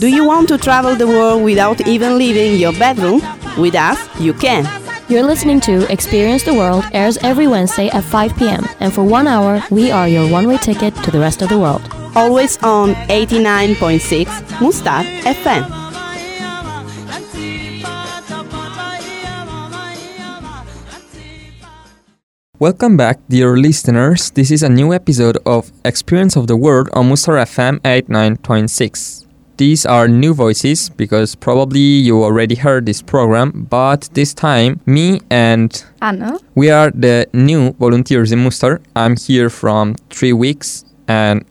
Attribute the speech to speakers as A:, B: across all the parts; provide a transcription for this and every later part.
A: Do you want to travel the world without even leaving your bedroom? With us, you can.
B: You're listening to Experience the World airs every Wednesday at 5 p.m. And for one hour, we are your one way ticket to the rest of the world.
A: Always on 89.6 Mustard FM.
C: Welcome back, dear listeners. This is a new episode of Experience of the World on Mustar FM 89.6. These are new voices because probably you already heard this program, but this time, me and
D: Anna.
C: we are the new volunteers in Mustar. I'm here from three weeks, and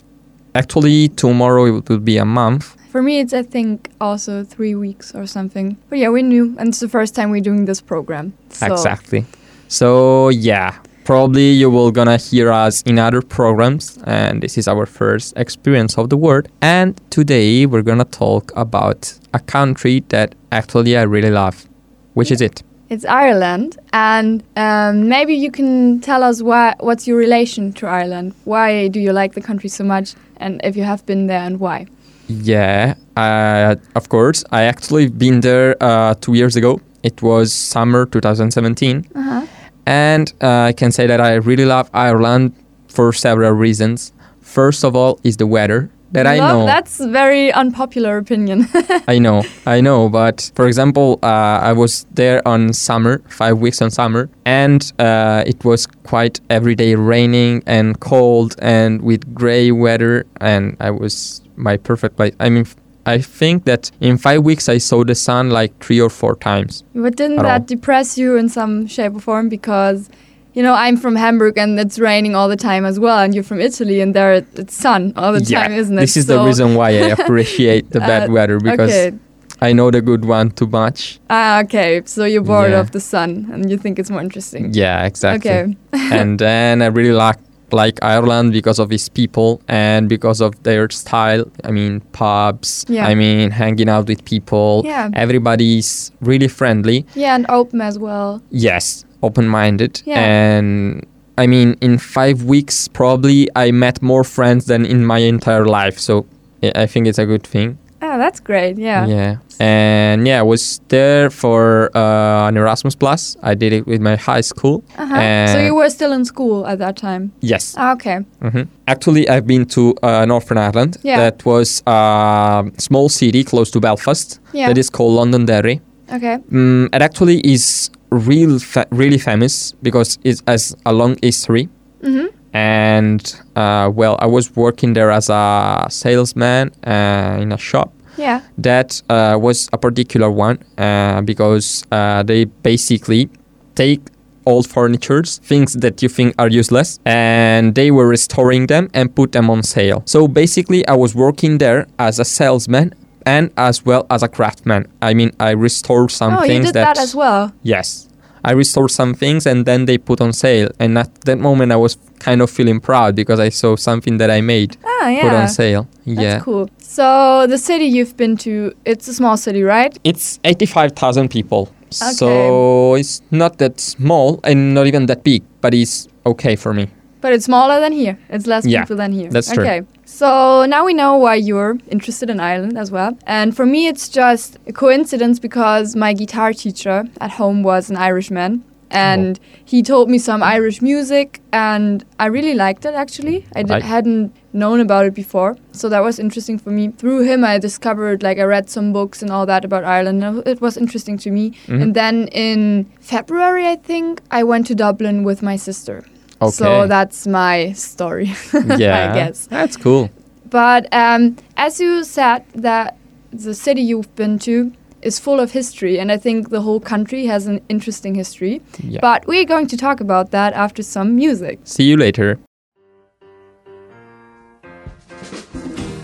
C: actually, tomorrow it will be a month.
D: For me, it's I think also three weeks or something. But yeah, we're new, and it's the first time we're doing this program. So
C: Exactly. So, yeah, probably you will gonna hear us in other programs, and this is our first experience of the world. And today we're gonna talk about a country that actually I really love. Which is it?
D: It's Ireland, and um, maybe you can tell us why. What's your relation to Ireland? Why do you like the country so much? And if you have been there, and why?
C: Yeah, uh, of course. I actually been there uh, two years ago. It was summer 2017.
D: Uh-huh.
C: And uh, I can say that I really love Ireland for several reasons. First of all, is the weather that I know.
D: That's very unpopular opinion.
C: I know, I know. But for example, uh, I was there on summer, five weeks on summer, and uh, it was quite every day raining and cold and with gray weather, and I was my perfect place. I mean, I think that in five weeks I saw the sun like three or four times.
D: but didn't
C: At all.
D: that depress you in some shape or form? Because you know I'm from Hamburg, and it's raining all the time as well, and you're from Italy, and there it's sun all the time, isn't it?
C: This is the reason why I appreciate the bad
D: Uh,
C: weather because
D: okay.
C: I know the good one too much.
D: Ah, okay. So you're bored
C: Yeah.
D: of the sun and you think it's more interesting.
C: Yeah, exactly.
D: Okay.
C: and then I really like like Ireland because of its people and because of their style. I mean, pubs.
D: Yeah.
C: I mean, hanging out with people.
D: Yeah.
C: Everybody's really friendly.
D: Yeah, and open as well.
C: Yes, open-minded.
D: Yeah.
C: And I mean, in five weeks, probably I met more friends than in my entire life. So I I think it's a good thing.
D: Oh, that's great. Yeah.
C: Yeah. And yeah, I was there for uh, an Erasmus Plus. I did it with my high school.
D: Uh-huh. so you were still in school at that time.
C: Yes.
D: Ah, okay.
C: hmm Actually, I've been to uh, Northern Ireland.
D: Yeah.
C: That was a small city close to Belfast.
D: Yeah.
C: That is called Londonderry.
D: Okay.
C: Mm, it actually is real, fa- really famous because it has a long history.
D: Mm-hmm.
C: And uh, well, I was working there as a salesman uh, in a shop.
D: Yeah.
C: That uh, was a particular one uh, because uh, they basically take old furnitures, things that you think are useless, and they were restoring them and put them on sale. So basically, I was working there as a salesman and as well as a craftsman. I mean, I restored some
D: oh, you
C: things
D: did that as well.
C: Yes. I restored some things and then they put on sale. And at that moment, I was kind of feeling proud because I saw something that I made
D: Ah, yeah.
C: put on sale.
D: That's
C: yeah.
D: cool. So the city you've been to, it's a small city, right?
C: It's 85,000 people. Okay. So it's not that small and not even that big, but it's okay for me.
D: But it's smaller than here. It's less
C: Yeah,
D: people than here.
C: that's true.
D: Okay. So now we know why you're interested in Ireland as well. And for me, it's just a coincidence because my guitar teacher at home was an Irishman. And he told me some Irish music, and I really liked it actually. I d- hadn't known about it before, so that was interesting for me. Through him, I discovered, like, I read some books and all that about Ireland. and It was interesting to me.
C: Mhm.
D: And then in February, I think, I went to Dublin with my sister.
C: Okay.
D: So that's my story,
C: yeah.
D: I guess.
C: That's cool.
D: But um, as you said, that the city you've been to is full of history, and I think the whole country has an interesting history.
C: Yeah.
D: But we're going to talk about that after some music.
C: See you later.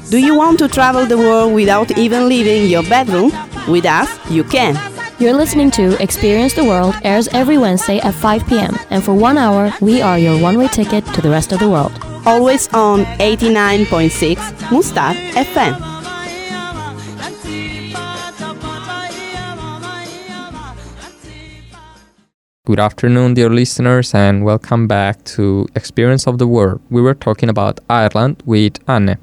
A: Do you want to travel the world without even leaving your bedroom? With us, you can.
B: You're listening to Experience the World airs every Wednesday at 5 p.m. And for one hour, we are your one way ticket to the rest of the world.
A: Always on 89.6 Mustard FM.
C: Good afternoon, dear listeners, and welcome back to Experience of the World. We were talking about Ireland with Anne.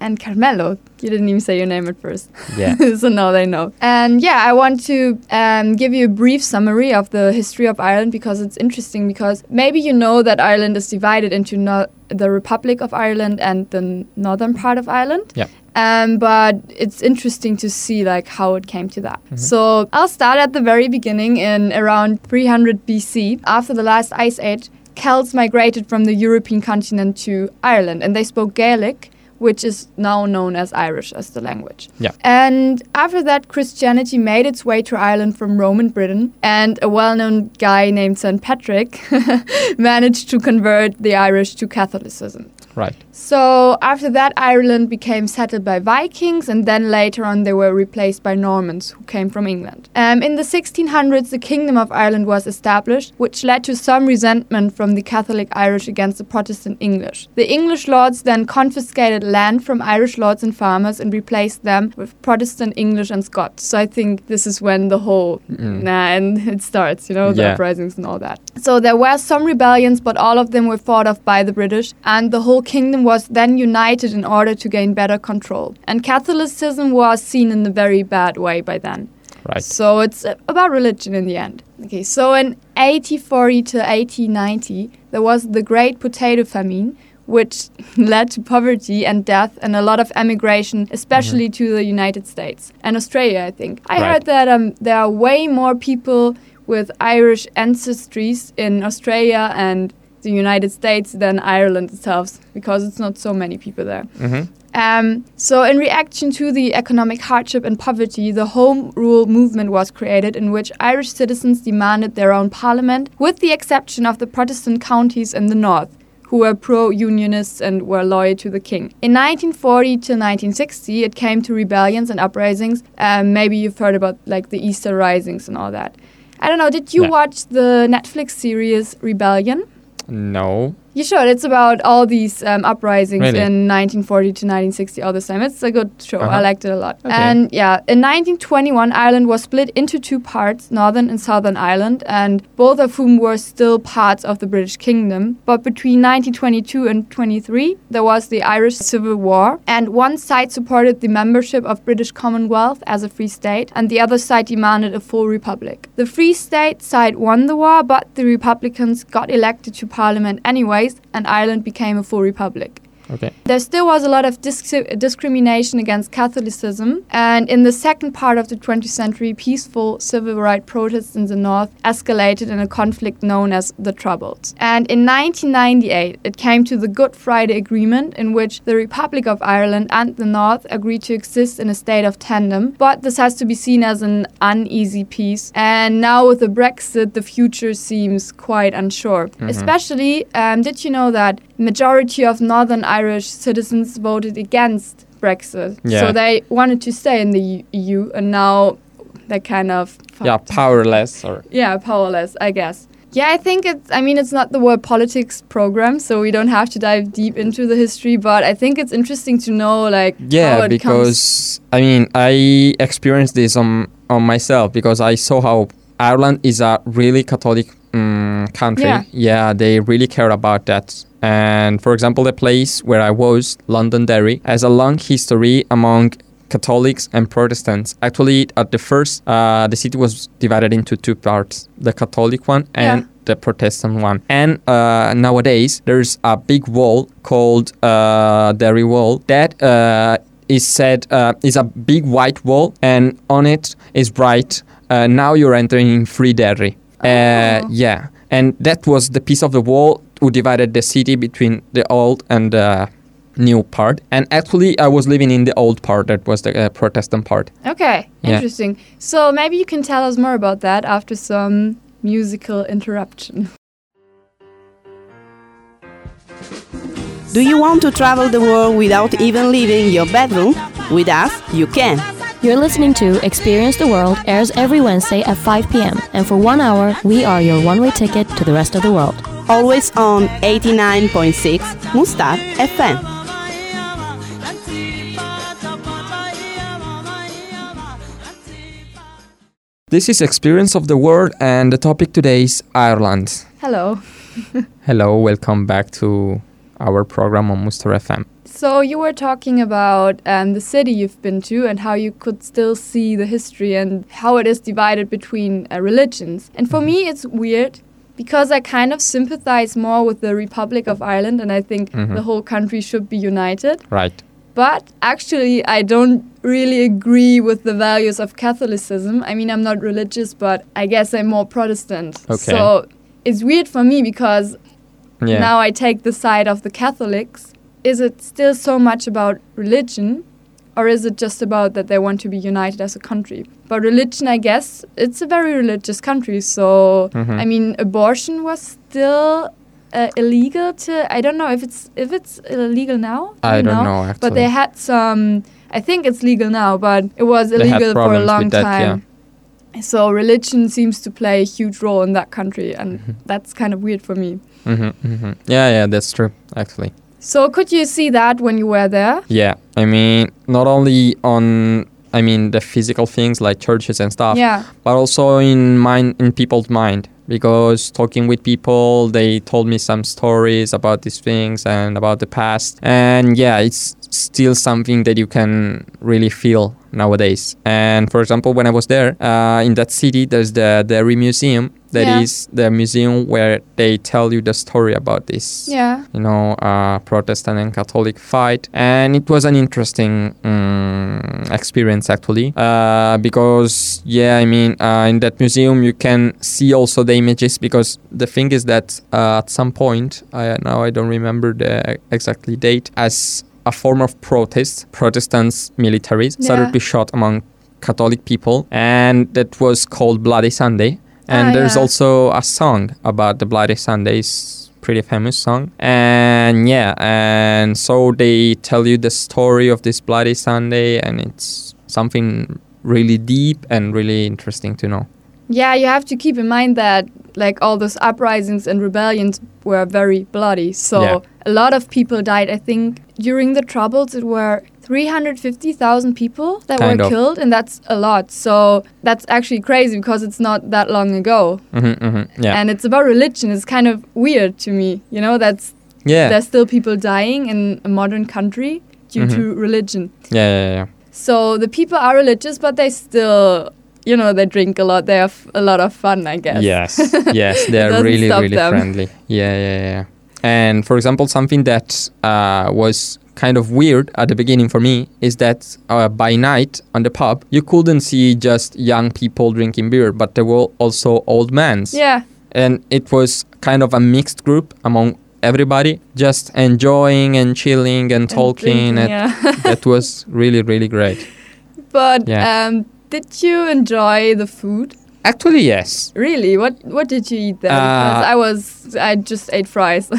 D: And Carmelo. You didn't even say your name at first.
C: Yeah.
D: so now they know. And yeah, I want to um, give you a brief summary of the history of Ireland because it's interesting. Because maybe you know that Ireland is divided into no- the Republic of Ireland and the northern part of Ireland.
C: Yeah.
D: Um, but it's interesting to see like how it came to that. So I'll start at the very beginning in around 300 BC. After the last ice age, Celts migrated from the European continent to Ireland, and they spoke Gaelic, which is now known as Irish as the language.
C: Yeah.
D: And after that, Christianity made its way to Ireland from Roman Britain, and a well known guy named St. Patrick managed to convert the Irish to Catholicism.
C: Right.
D: So after that, Ireland became settled by Vikings, and then later on they were replaced by Normans who came from England. Um, in the 1600s, the Kingdom of Ireland was established, which led to some resentment from the Catholic Irish against the Protestant English. The English lords then confiscated land from Irish lords and farmers and replaced them with Protestant English and Scots. So I think this is when the whole
C: Mm.
D: nah and it starts, you know, the
C: Yeah.
D: uprisings and all that. So there were some rebellions, but all of them were fought off by the British, and the whole kingdom was then united in order to gain better control. And Catholicism was seen in a very bad way by then.
C: Right.
D: So it's uh, about religion in the end. Okay, so in 1840 to 1890, there was the Great Potato Famine, which led to poverty and death and a lot of emigration, especially to the United States and Australia, I think. I
C: Right.
D: heard that um, there are way more people with Irish ancestries in Australia and the United States than Ireland itself, because it's not so many people there.
C: hmm
D: Um, so, in reaction to the economic hardship and poverty, the Home Rule movement was created, in which Irish citizens demanded their own parliament, with the exception of the Protestant counties in the north, who were pro unionists and were loyal to the king. In 1940 to 1960, it came to rebellions and uprisings. Um, maybe you've heard about like the Easter risings and all that. I don't know, did you
C: Yeah.
D: watch the Netflix series Rebellion?
C: No.
D: You should. It's about all these um, uprisings
C: Really?
D: in 1940 to 1960 all the time. It's a good show. I
C: Uh-huh.
D: liked it a lot.
C: Okay.
D: And yeah, in 1921, Ireland was split into two parts, Northern and Southern Ireland, and both of whom were still parts of the British Kingdom. But between 1922 and 23, there was the Irish Civil War, and one side supported the membership of British Commonwealth as a free state, and the other side demanded a full republic. The free state side won the war, but the Republicans got elected to parliament anyways, and Ireland became a full republic.
C: Okay.
D: There still was a lot of dis- discrimination against Catholicism, and in the second part of the 20th century, peaceful civil rights protests in the north escalated in a conflict known as the Troubles. And in 1998, it came to the Good Friday Agreement, in which the Republic of Ireland and the North agreed to exist in a state of tandem, but this has to be seen as an uneasy peace. And now with the Brexit, the future seems quite unsure. Especially, um, did you know that majority of Northern Irish citizens voted against Brexit?
C: Yeah.
D: So they wanted to stay in the EU, and now they're kind of
C: Yeah, powerless or
D: yeah, powerless, I guess. Yeah, I think it's. I mean, it's not the World Politics program, so we don't have to dive deep into the history. But I think it's interesting to know, like,
C: yeah
D: it comes.
C: because i mean i experienced this on on myself because i saw how ireland is a really catholic um, country
D: Yeah.
C: they really care about that and for example the place where i was londonderry has a long history among Catholics and Protestants. Actually, at the first, uh, the city was divided into two parts: the Catholic one and
D: Yeah.
C: the Protestant one. And uh, nowadays, there's a big wall called uh, Derry Wall that uh, is said uh, is a big white wall, and on it is bright. Uh, now you're entering Free Derry. Uh,
D: Oh.
C: yeah, and that was the piece of the wall who divided the city between the old and the new part. And actually, I was living in the old part. That was the uh, Protestant part.
D: Okay,
C: Yeah.
D: interesting. So maybe you can tell us more about that after some musical interruption.
A: Do you want to travel the world without even leaving your bedroom? With us, you can.
B: You're listening to Experience the World airs every Wednesday at 5 p.m. And for one hour, we are your one way ticket to the rest of the world.
A: Always on 89.6 Mustard FM.
C: This is Experience of the World, and the topic today is Ireland.
D: Hello.
C: Hello, welcome back to our program on Muster FM.
D: So you were talking about um, the city you've been to and how you could still see the history and how it is divided between uh, religions. And for me, it's weird because I kind of sympathize more with the Republic of Ireland, and I think
C: Mhm.
D: the whole country should be united.
C: Right.
D: But actually, I don't really agree with the values of Catholicism. I mean, I'm not religious, but I guess I'm more Protestant.
C: Okay.
D: So it's weird for me because
C: Yeah.
D: now I take the side of the Catholics. Is it still so much about religion? Or is it just about that they want to be united as a country? But religion, I guess, it's a very religious country. So,
C: Mhm.
D: I mean, abortion was still uh, illegal to. I don't know if it's if it's illegal now.
C: I don't know,
D: But they had some. I think it's legal now, but it was illegal for a long
C: that, yeah.
D: time. So religion seems to play a huge role in that country, and
C: Mm-hmm.
D: that's kind of weird for me.
C: hmm hmm Yeah, yeah, that's true, actually.
D: So could you see that when you were there?
C: Yeah, I mean, not only on, I mean, the physical things like churches and stuff,
D: Yeah.
C: but also in mind, in people's mind. Because talking with people, they told me some stories about these things and about the past, and yeah, it's still something that you can really feel nowadays. And for example, when I was there uh, in that city, there's the Derry Museum. That is
D: Yeah.
C: the museum where they tell you the story about this
D: Yeah.
C: you know, uh, Protestant and Catholic fight. And it was an interesting um, experience actually, uh, because yeah, I mean, uh, in that museum you can see also the images because the thing is that uh, at some point, I, now I don't remember the exactly date, as a form of protest, Protestants militaries started
D: Yeah.
C: to shot among Catholic people, and that was called Bloody Sunday. And
D: Ah,
C: there's
D: yeah.
C: also a song about the Bloody Sundays, pretty famous song. And yeah, and so they tell you the story of this Bloody Sunday, and it's something really deep and really interesting to know.
D: Yeah, you have to keep in mind that like all those uprisings and rebellions were very bloody. So
C: Yeah.
D: a lot of people died. I think during the troubles it were 350,000 people that
C: Kind
D: were
C: of.
D: killed and that's a lot. So that's actually crazy because it's not that long ago.
C: hmm hmm yeah,
D: And it's about religion. It's kind of weird to me. You know, that's
C: yeah,
D: there's still people dying in a modern country due
C: Mhm.
D: to religion.
C: yeah, yeah, yeah.
D: So the people are religious, but they still, you know, they drink a lot. They have a lot of fun, I guess.
C: Yes, yes, they're really, really
D: them.
C: friendly. Yeah, yeah, yeah. And for example, something that uh, was kind of weird at the beginning for me is that uh, by night on the pub, you couldn't see just young people drinking beer, but there were also old men.
D: Yeah.
C: And it was kind of a mixed group among everybody, just enjoying and chilling and talking.
D: drinking,
C: and
D: yeah.
C: that was really, really great.
D: But
C: Yeah.
D: um, did you enjoy the food?
C: Actually, yes.
D: Really? What What did you eat there?
C: Uh,
D: I was, I just ate fries.
C: uh,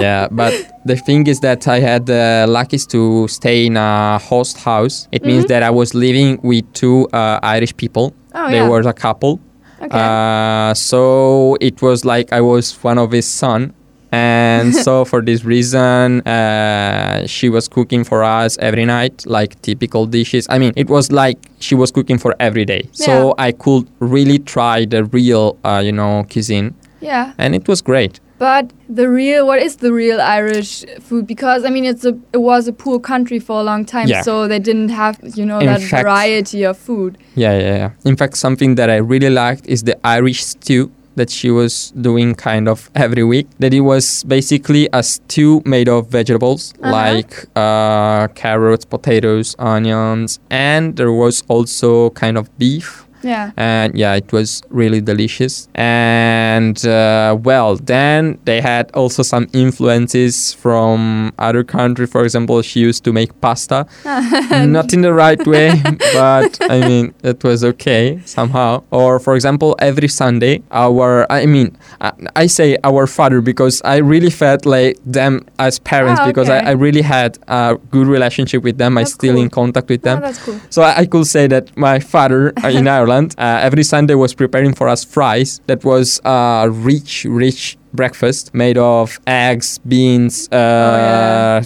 C: yeah, but the thing is that I had the luckiest to stay in a host house. It means
D: Mhm.
C: that I was living with two uh, Irish people.
D: Oh,
C: they
D: yeah.
C: were a couple.
D: okay.
C: Uh, so it was like I was one of his son. And so for this reason, uh, she was cooking for us every night, like typical dishes. I mean, it was like she was cooking for every day. So I could really try the real, uh, you know, cuisine.
D: yeah.
C: And it was great.
D: But the real, what is the real Irish food? Because I mean, it's a, it was a poor country for a long time,
C: Yeah.
D: so they didn't have, you know,
C: In
D: that
C: fact-
D: variety of food.
C: Yeah, yeah, yeah. In fact, something that I really liked is the Irish stew that she was doing kind of every week. That it was basically a stew made of vegetables
D: Uh-huh.
C: like uh, carrots, potatoes, onions, and there was also kind of beef.
D: Yeah.
C: And yeah, it was really delicious. And uh, well, then they had also some influences from other countries. For example, she used to make pasta not in the right way, but I mean, it was okay somehow. Or, for example, every Sunday, our, I mean, I, I say our father because I really felt like them as parents
D: Ah,
C: because I,
D: okay.
C: I really had a good relationship with them. I'm still
D: cool.
C: in contact with them.
D: Oh, that's cool.
C: So I, I could say that my father uh, in Ireland uh, every Sunday was preparing for us fries. That was a rich, rich breakfast made of eggs, beans, uh,
D: yeah.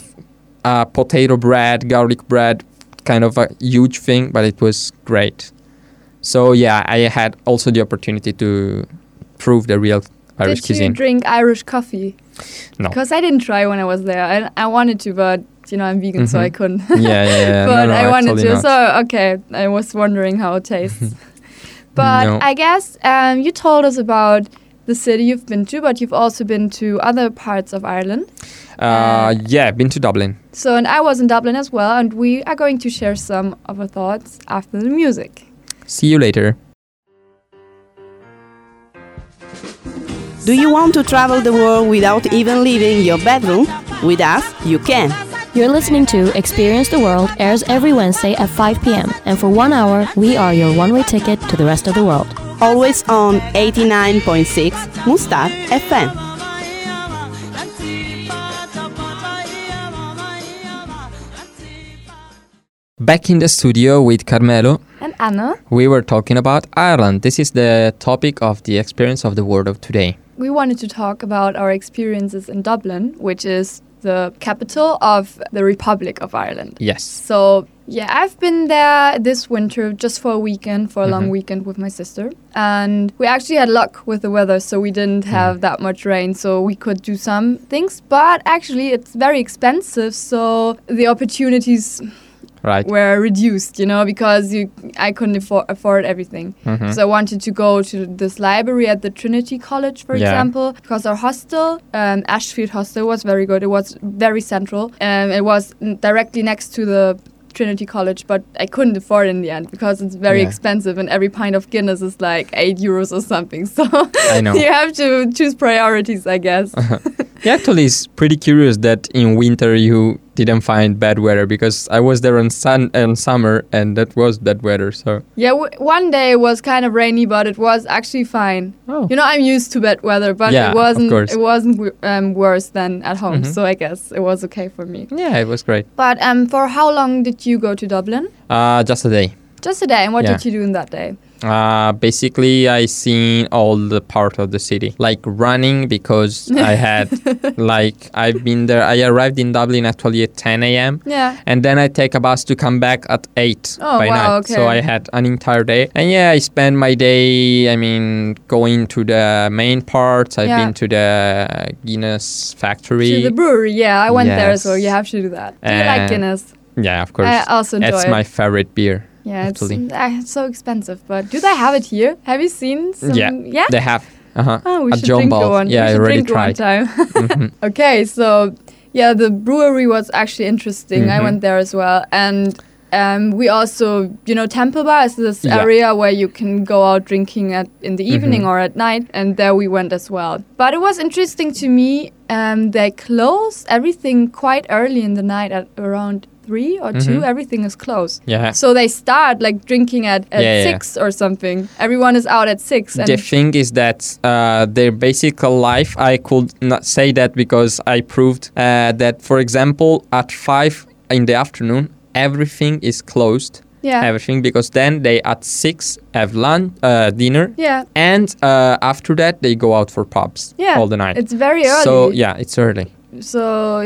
C: uh, potato bread, garlic bread, kind of a huge thing, but it was great. So yeah, I had also the opportunity to prove the real Irish
D: Did
C: cuisine.
D: you drink Irish coffee?
C: No.
D: Because I didn't try when I was there. I, I wanted to, but You know, I'm vegan, so
C: Mhm.
D: I couldn't.
C: yeah, yeah, yeah.
D: but
C: no, no,
D: I wanted to.
C: not.
D: So okay, I was wondering how it tastes. but
C: No.
D: I guess um, you told us about the city you've been to, but you've also been to other parts of Ireland.
C: uh, yeah, been to Dublin.
D: So and I was in Dublin as well, and we are going to share some of our thoughts after the music.
C: See you later.
A: Do you want to travel the world without even leaving your bedroom? With us, you can.
B: You're listening to Experience the World airs every Wednesday at 5 p.m. And for one hour, we are your one way ticket to the rest of the world.
A: Always on 89.6 Mustard FM.
C: Back in the studio with Carmelo,
D: And Anna,
C: we were talking about Ireland. This is the topic of the experience of the world of today.
D: we wanted to talk about our experiences in Dublin, which is the capital of the Republic of Ireland.
C: Yes.
D: So yeah, I've been there this winter just for a weekend, for a long
C: Mhm.
D: weekend with my sister, and we actually had luck with the weather, so we didn't have that much rain, so we could do some things. But actually, it's very expensive, so the opportunities
C: Right.
D: were reduced, you know, because you I couldn't afford, afford everything.
C: Mhm.
D: So I wanted to go to this library at the Trinity College, for
C: Yeah.
D: example, because our hostel, um, Ashfield Hostel, was very good. It was very central. Um, it was directly next to the Trinity College, but I couldn't afford it in the end because it's very
C: Yeah.
D: expensive, and every pint of Guinness is like eight euros or something. So
C: I know.
D: you have to choose priorities, I guess.
C: Yeah, actually, it's pretty curious that in winter you didn't find bad weather because I was there on sun and summer and that was bad weather. So
D: yeah, w- one day it was kind of rainy, but it was actually fine.
C: oh,
D: You know, I'm used to bad weather, but
C: Yeah,
D: it wasn't. It wasn't um, worse than at home,
C: Mhm.
D: so I guess it was okay for me.
C: yeah, it was great.
D: But um, for how long did you go to Dublin?
C: Uh, just a day.
D: Just a day. And what
C: Yeah.
D: did you do in that day?
C: Uh, basically, I seen all the part of the city, like running because I had like I've been there. I arrived in Dublin actually at 10 a.m.
D: Yeah.
C: and then I take a bus to come back at 8
D: Oh,
C: by
D: wow,
C: night. So. I had an entire day. And yeah, I spent my day, I mean, going to the main parts. I've
D: Yeah.
C: been to the Guinness factory.
D: To the brewery. Yeah, I went there, so
C: Yes.
D: you have to do that. Do you like Guinness?
C: yeah, of course.
D: I also enjoy
C: It's
D: it.
C: my favorite beer.
D: Yeah, it's, uh, it's so expensive, but do they have it here? Have you seen some?
C: Yeah.
D: Yeah.
C: They have. Uh-huh.
D: Oh, we
C: a
D: should drink
C: Ball.
D: one.
C: Yeah,
D: we
C: I already
D: drink one
C: tried.
D: time.
C: Mhm.
D: Okay, so yeah, the brewery was actually interesting. I
C: Mhm.
D: went there as well, and um, we also, you know, Temple Bar is this
C: Yeah.
D: area where you can go out drinking at in the evening
C: Mhm.
D: or at night, and there we went as well. But it was interesting to me. Um, they closed everything quite early in the night at around three or two.
C: Mhm.
D: Everything is closed.
C: Yeah.
D: So they start like drinking at, at
C: Yeah, yeah.
D: six or something. Everyone is out at six. And
C: the thing is that uh, their basic life, I could not say that because I proved uh, that, for example, at 5 in the afternoon, everything is closed.
D: yeah,
C: Everything because then they at 6 have lunch, uh, dinner,
D: yeah,
C: and uh, after that they go out for pubs
D: yeah.
C: all the night.
D: It's very early.
C: So, yeah, it's early.
D: So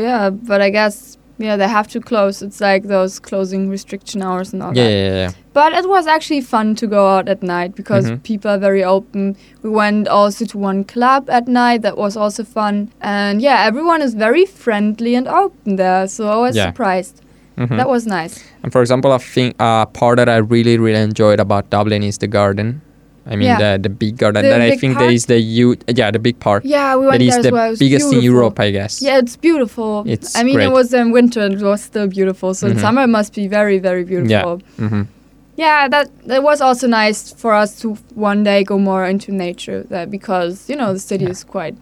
D: yeah, but I guess yeah they have to close. It's like those closing restriction hours and all
C: Yeah,
D: that.
C: yeah, yeah.
D: But it was actually fun to go out at night because
C: Mhm.
D: people are very open. We went also to one club at night that was also fun, and yeah, everyone is very friendly and open there. So I was
C: Yeah.
D: surprised.
C: Mhm.
D: That was nice.
C: And for example, I think a part that I really, really enjoyed about Dublin is the garden. I mean,
D: Yeah.
C: the, the big garden.
D: The
C: that I think
D: park?
C: there is the huge, yeah, the big park.
D: Yeah, we
C: That
D: went
C: is
D: there as
C: the
D: well.
C: Biggest in. Europe, I guess.
D: Yeah, it's beautiful.
C: It's
D: I mean,
C: great.
D: it was in winter and it was still beautiful. So in
C: Mhm.
D: summer it must be very, very beautiful.
C: hmm
D: Yeah, that that was also nice for us to one day go more into nature there because you know the city
C: Yeah.
D: is quite.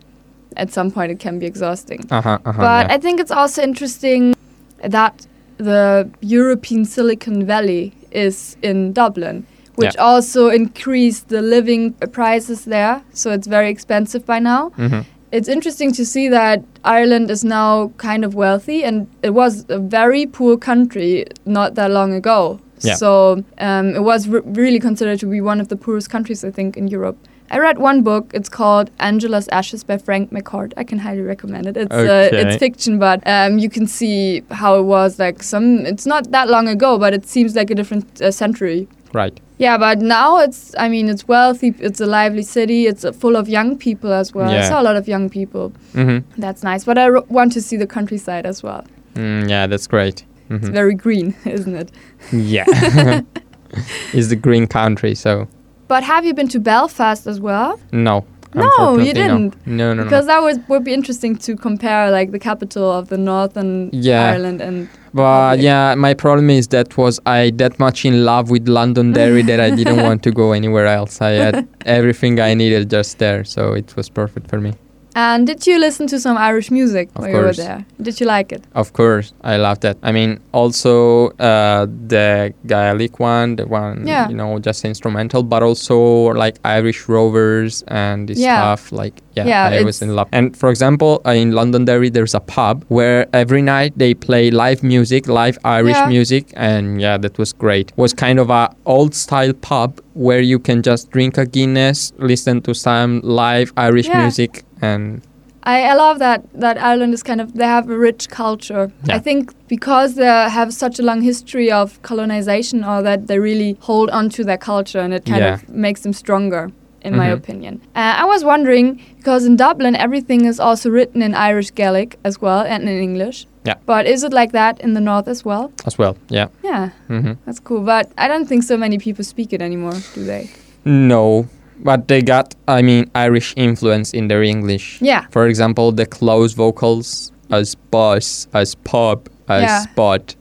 D: At some point, it can be exhausting.
C: Uh huh. Uh-huh,
D: but
C: yeah.
D: I think it's also interesting that the European Silicon Valley is in Dublin, which
C: Yeah.
D: also increased the living prices there. So it's very expensive by now.
C: Mhm.
D: It's interesting to see that Ireland is now kind of wealthy, and it was a very poor country not that long ago.
C: Yeah.
D: So um, it was re- really considered to be one of the poorest countries, I think, in Europe. I read one book. It's called Angela's Ashes by Frank McCourt. I can highly recommend it. It's uh,
C: Okay.
D: it's fiction, but um, you can see how it was like some. It's not that long ago, but it seems like a different uh, century.
C: Right.
D: Yeah, but now it's. I mean, it's wealthy. It's a lively city. It's full of young people as well.
C: Yeah.
D: I saw a lot of young people.
C: hmm
D: That's nice. But I r- want to see the countryside as well.
C: Mm, yeah, that's great.
D: It's
C: Mhm.
D: very green, isn't it?
C: Yeah. it's the green country, so
D: But have you been to Belfast as well?
C: no.
D: No, you didn't.
C: No, no, no.
D: Because that was, would be interesting to compare like the capital of the Northern
C: Yeah.
D: Ireland and
C: But
D: Republic.
C: yeah, my problem is that was I that much in love with Londonderry that I didn't want to go anywhere else. I had everything I needed just there, so it was perfect for me.
D: And did you listen to some Irish music
C: Of
D: while you were there? Did you like it?
C: Of course, I love that. I mean, also uh, the Gaelic one, the one
D: Yeah.
C: you know, just instrumental, but also like Irish Rovers and this
D: Yeah.
C: stuff. Like, yeah,
D: Yeah,
C: I was in love. And for example, uh, in Londonderry, there's a pub where every night they play live music, live Irish
D: Yeah.
C: music, and yeah, that was great. It was kind of a old style pub where you can just drink a Guinness, listen to some live Irish music, and
D: I, I love that that Ireland is kind of they have a rich culture.
C: Yeah.
D: I think because they have such a long history of colonization, or that they really hold on to their culture, and it kind
C: Yeah.
D: of makes them stronger, in my
C: Mhm.
D: opinion. Uh, I was wondering because in Dublin everything is also written in Irish Gaelic as well and in English.
C: Yeah.
D: But is it like that in the north as well?
C: as well, yeah.
D: Yeah,
C: hmm
D: that's cool. But I don't think so many people speak it anymore, do they?
C: No, but they got, I mean, Irish influence in their English.
D: Yeah.
C: For example, the close vocals as boss, as pub, as
D: Yeah.
C: spot.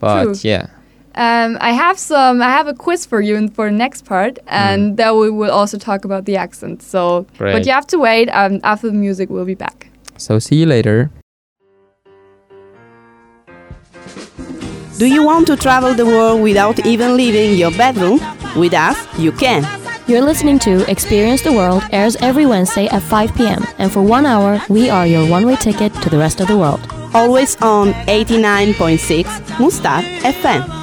C: But
D: True.
C: yeah,
D: Um, I have some. I have a quiz for you in, for the next part, and then we will also talk about the accent. So, but you have to wait. Um, after the music, we'll be back.
C: so see you later.
A: Do you want to travel the world without even leaving your bedroom? With us, you can.
B: You're listening to Experience the World airs every Wednesday at 5 p.m. And for one hour, we are your one way ticket to the rest of the world.
A: Always on 89.6 Mustard FM.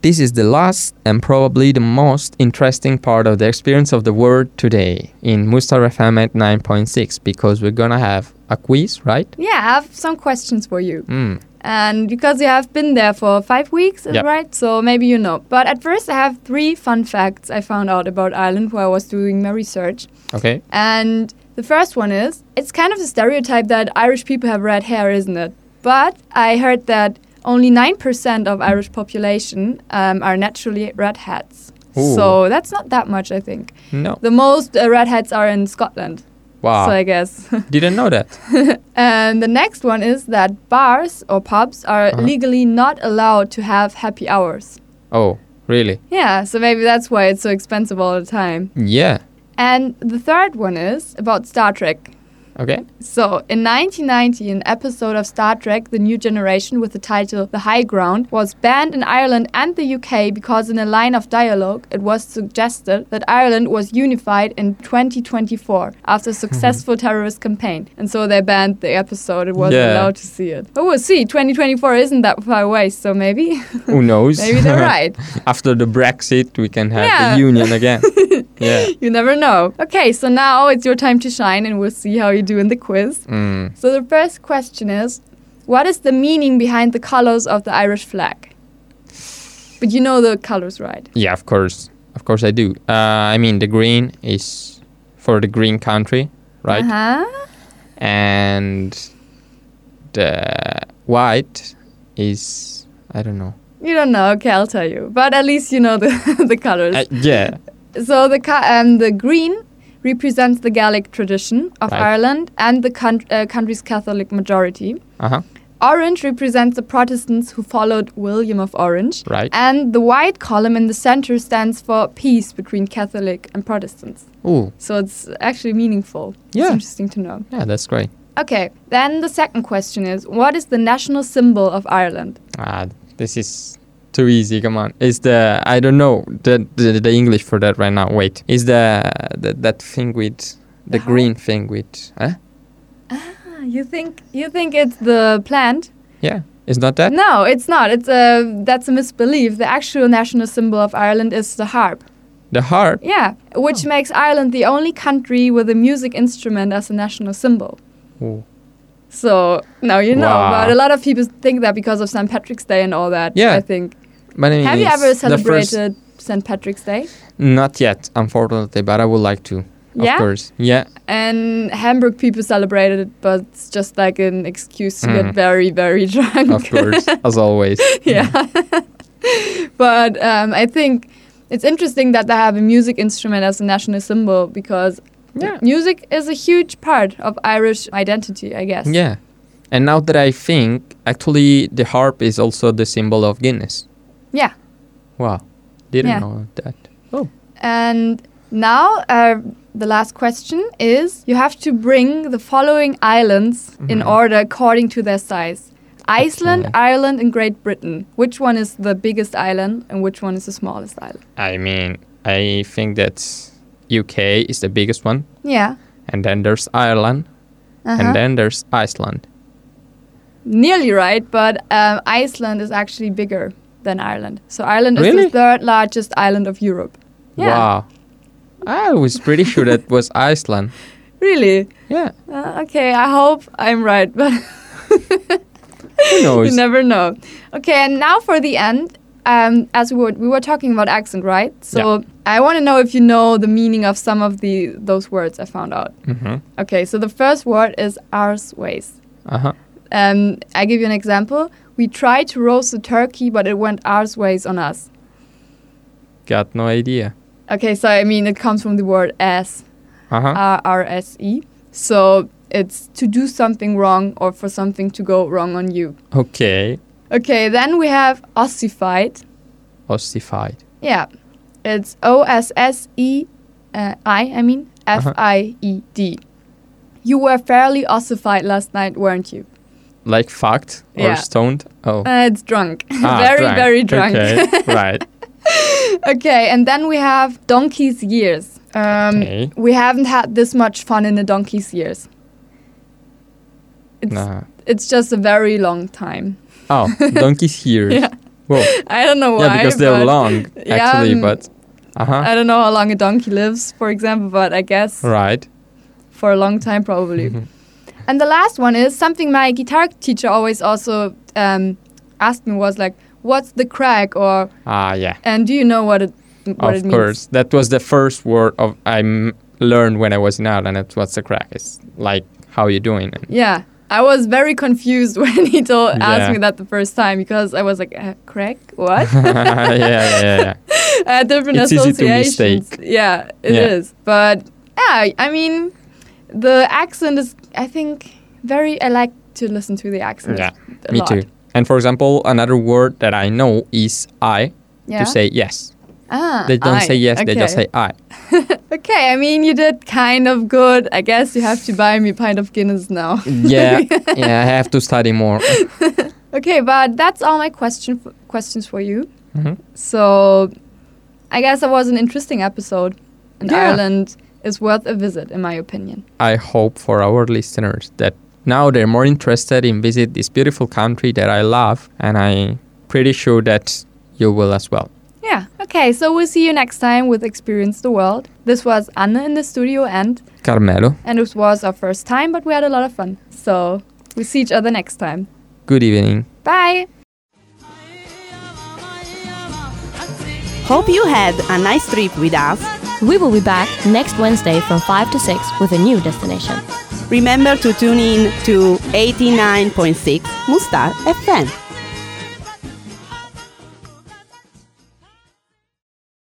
C: This is the last and probably the most interesting part of the experience of the world today in Mustar FM at 9.6 because we're gonna have a quiz, right?
D: Yeah, I have some questions for you.
C: Mm.
D: And because you have been there for five weeks, is
C: Yep.
D: right? So maybe you know. But at first, I have three fun facts I found out about Ireland while I was doing my research.
C: Okay.
D: And the first one is it's kind of a stereotype that Irish people have red hair, isn't it? But I heard that only 9% of Irish population um, are naturally redheads.
C: Ooh.
D: So that's not that much, I think.
C: No.
D: The most uh, redheads are in Scotland.
C: Wow.
D: So I guess.
C: Didn't know that.
D: and the next one is that bars or pubs are
C: Uh-huh.
D: legally not allowed to have happy hours.
C: Oh, really?
D: Yeah, so maybe that's why it's so expensive all the time.
C: Yeah.
D: And the third one is about Star Trek.
C: Okay.
D: So, in 1990, an episode of Star Trek The New Generation with the title The High Ground was banned in Ireland and the UK because, in a line of dialogue, it was suggested that Ireland was unified in 2024 after a successful terrorist campaign. And so they banned the episode. It wasn't
C: Yeah.
D: allowed to see it. But we'll see. 2024 isn't that far away, so maybe,
C: Who knows?
D: maybe they're right.
C: After the Brexit, we can have
D: Yeah.
C: the union again. yeah.
D: You never know. Okay, so now it's your time to shine, and we'll see how you do in the quiz.
C: Mm.
D: So the first question is, what is the meaning behind the colors of the Irish flag? But you know the colors, right?
C: Yeah, of course. Of course I do. Uh, I mean, the green is for the green country, right?
D: Uh-huh.
C: And the white is, I don't know.
D: You don't know. Okay, I'll tell you. But at least you know the the colors.
C: Uh, yeah.
D: so the co- um, the green represents the Gaelic tradition of
C: Right.
D: Ireland and the coun- uh, country's Catholic majority.
C: Uh huh.
D: Orange represents the Protestants who followed William of Orange.
C: Right.
D: And the white column in the center stands for peace between Catholic and Protestants.
C: Ooh.
D: So it's actually meaningful. It's
C: Yeah.
D: interesting to know.
C: Yeah, that's great.
D: Okay, then the second question is what is the national symbol of Ireland?
C: Ah, this is too easy. Come on. Is the I don't know the the, the English for that right now. Wait. Is the, the that thing with the
D: The
C: green thing with? Huh?
D: Ah, you think you think it's the plant?
C: Yeah. It's not that?
D: No, it's not. It's a that's a misbelief. The actual national symbol of Ireland is the harp.
C: The harp.
D: Yeah, which makes Ireland the only country with a music instrument as a national symbol.
C: Ooh.
D: So now you know,
C: Wow.
D: but a lot of people think that because of St. Patrick's Day and all that.
C: Yeah.
D: I think.
C: But mean,
D: Have you ever celebrated St. Patrick's Day?
C: Not yet, unfortunately, but I would like to.
D: Yeah?
C: Of course. Yeah.
D: And Hamburg people celebrated it, but it's just like an excuse to
C: Mhm.
D: get very, very drunk.
C: Of course. as always.
D: yeah. but um, I think it's interesting that they have a music instrument as a national symbol because
C: Yeah.
D: music is a huge part of Irish identity, I guess.
C: Yeah. And now that I think, actually, the harp is also the symbol of Guinness.
D: Yeah.
C: Wow. Didn't
D: Yeah.
C: know that. Oh.
D: And now uh, the last question is you have to bring the following islands in
C: Mhm.
D: order according to their size. Iceland,
C: Okay.
D: Ireland, and Great Britain. Which one is the biggest island and which one is the smallest island?
C: I mean, I think that UK is the biggest one.
D: Yeah.
C: And then there's Ireland.
D: Uh-huh.
C: And then there's Iceland.
D: Nearly right, but um, Iceland is actually bigger than Ireland. So Ireland is the third largest island of Europe. Yeah.
C: Wow. I was pretty sure that was Iceland.
D: Really?
C: Yeah.
D: Uh, okay, I hope I'm right, but
C: Who knows?
D: you never know. Okay, and now for the end, um, as we were we were talking about accent, right? So I want to know if you know the meaning of some of the those words I found out.
C: mm-hmm.
D: Okay, so the first word is arseways.
C: Uh huh.
D: Um, I give you an example. We tried to roast the turkey, but it went arseways on us.
C: Got no idea.
D: Okay, so I mean it comes from the word as,
C: Uh huh.
D: R R S E. So it's to do something wrong or for something to go wrong on you.
C: okay.
D: Okay, then we have ossified.
C: Ossified.
D: Yeah, it's O S S E uh, I, I mean, F I E D. You were fairly ossified last night, weren't you?
C: Like fucked or
D: Yeah.
C: stoned? Oh.
D: Uh, it's drunk.
C: Ah,
D: very, very drunk.
C: Okay. right.
D: okay, and then we have donkey's years. Um,
C: Okay.
D: We haven't had this much fun in a donkey's years. It's,
C: Nah.
D: it's just a very long time.
C: Oh, donkey's ears.
D: Yeah.
C: Whoa.
D: I don't know why.
C: yeah, because they're long,
D: Yeah,
C: actually,
D: um,
C: but. Uh huh.
D: I don't know how long a donkey lives, for example, but I guess
C: Right.
D: for a long time probably.
C: Mhm.
D: And the last one is something my guitar teacher always also um, asked me was like, "What's the crack?" or
C: Ah, yeah.
D: "And do you know what it what
C: of
D: it means?"
C: course. That was the first word of I m- learned when I was in Ireland. It's what's the crack? It's like how are you doing? And
D: Yeah, I was very confused when he told asked
C: Yeah.
D: me that the first time because I was like, uh, "Crack? What?"
C: yeah, yeah, yeah.
D: Different
C: It's
D: associations. Yeah, it is.
C: Yeah.
D: But yeah, I mean, the accent is. I think very. I like to listen to the accent.
C: Yeah,
D: a
C: Me
D: lot.
C: too. And for example, another word that I know is aye
D: Yeah.
C: to say yes.
D: Ah,
C: They don't
D: I.
C: say yes, they just say aye.
D: Okay, I mean, you did kind of good. I guess you have to buy me a pint of Guinness now.
C: Yeah, yeah, I have to study more.
D: Okay, but that's all my question f- questions for you.
C: Mhm.
D: So, I guess it was an interesting episode, in
C: Yeah.
D: Ireland is worth a visit, in my opinion.
C: I hope for our listeners that now they're more interested in visit this beautiful country that I love, and I'm pretty sure that you will as well.
D: Yeah. Okay, so we'll see you next time with Experience the World. This was Anne in the studio, and
C: Carmelo,
D: and it was our first time, but we had a lot of fun. So we'll see each other next time.
C: good evening.
D: Bye.
A: Hope you had a nice trip with us.
B: We will be back next Wednesday from 5 to 6 with a new destination.
A: Remember to tune in to 89.6 Mustar FM.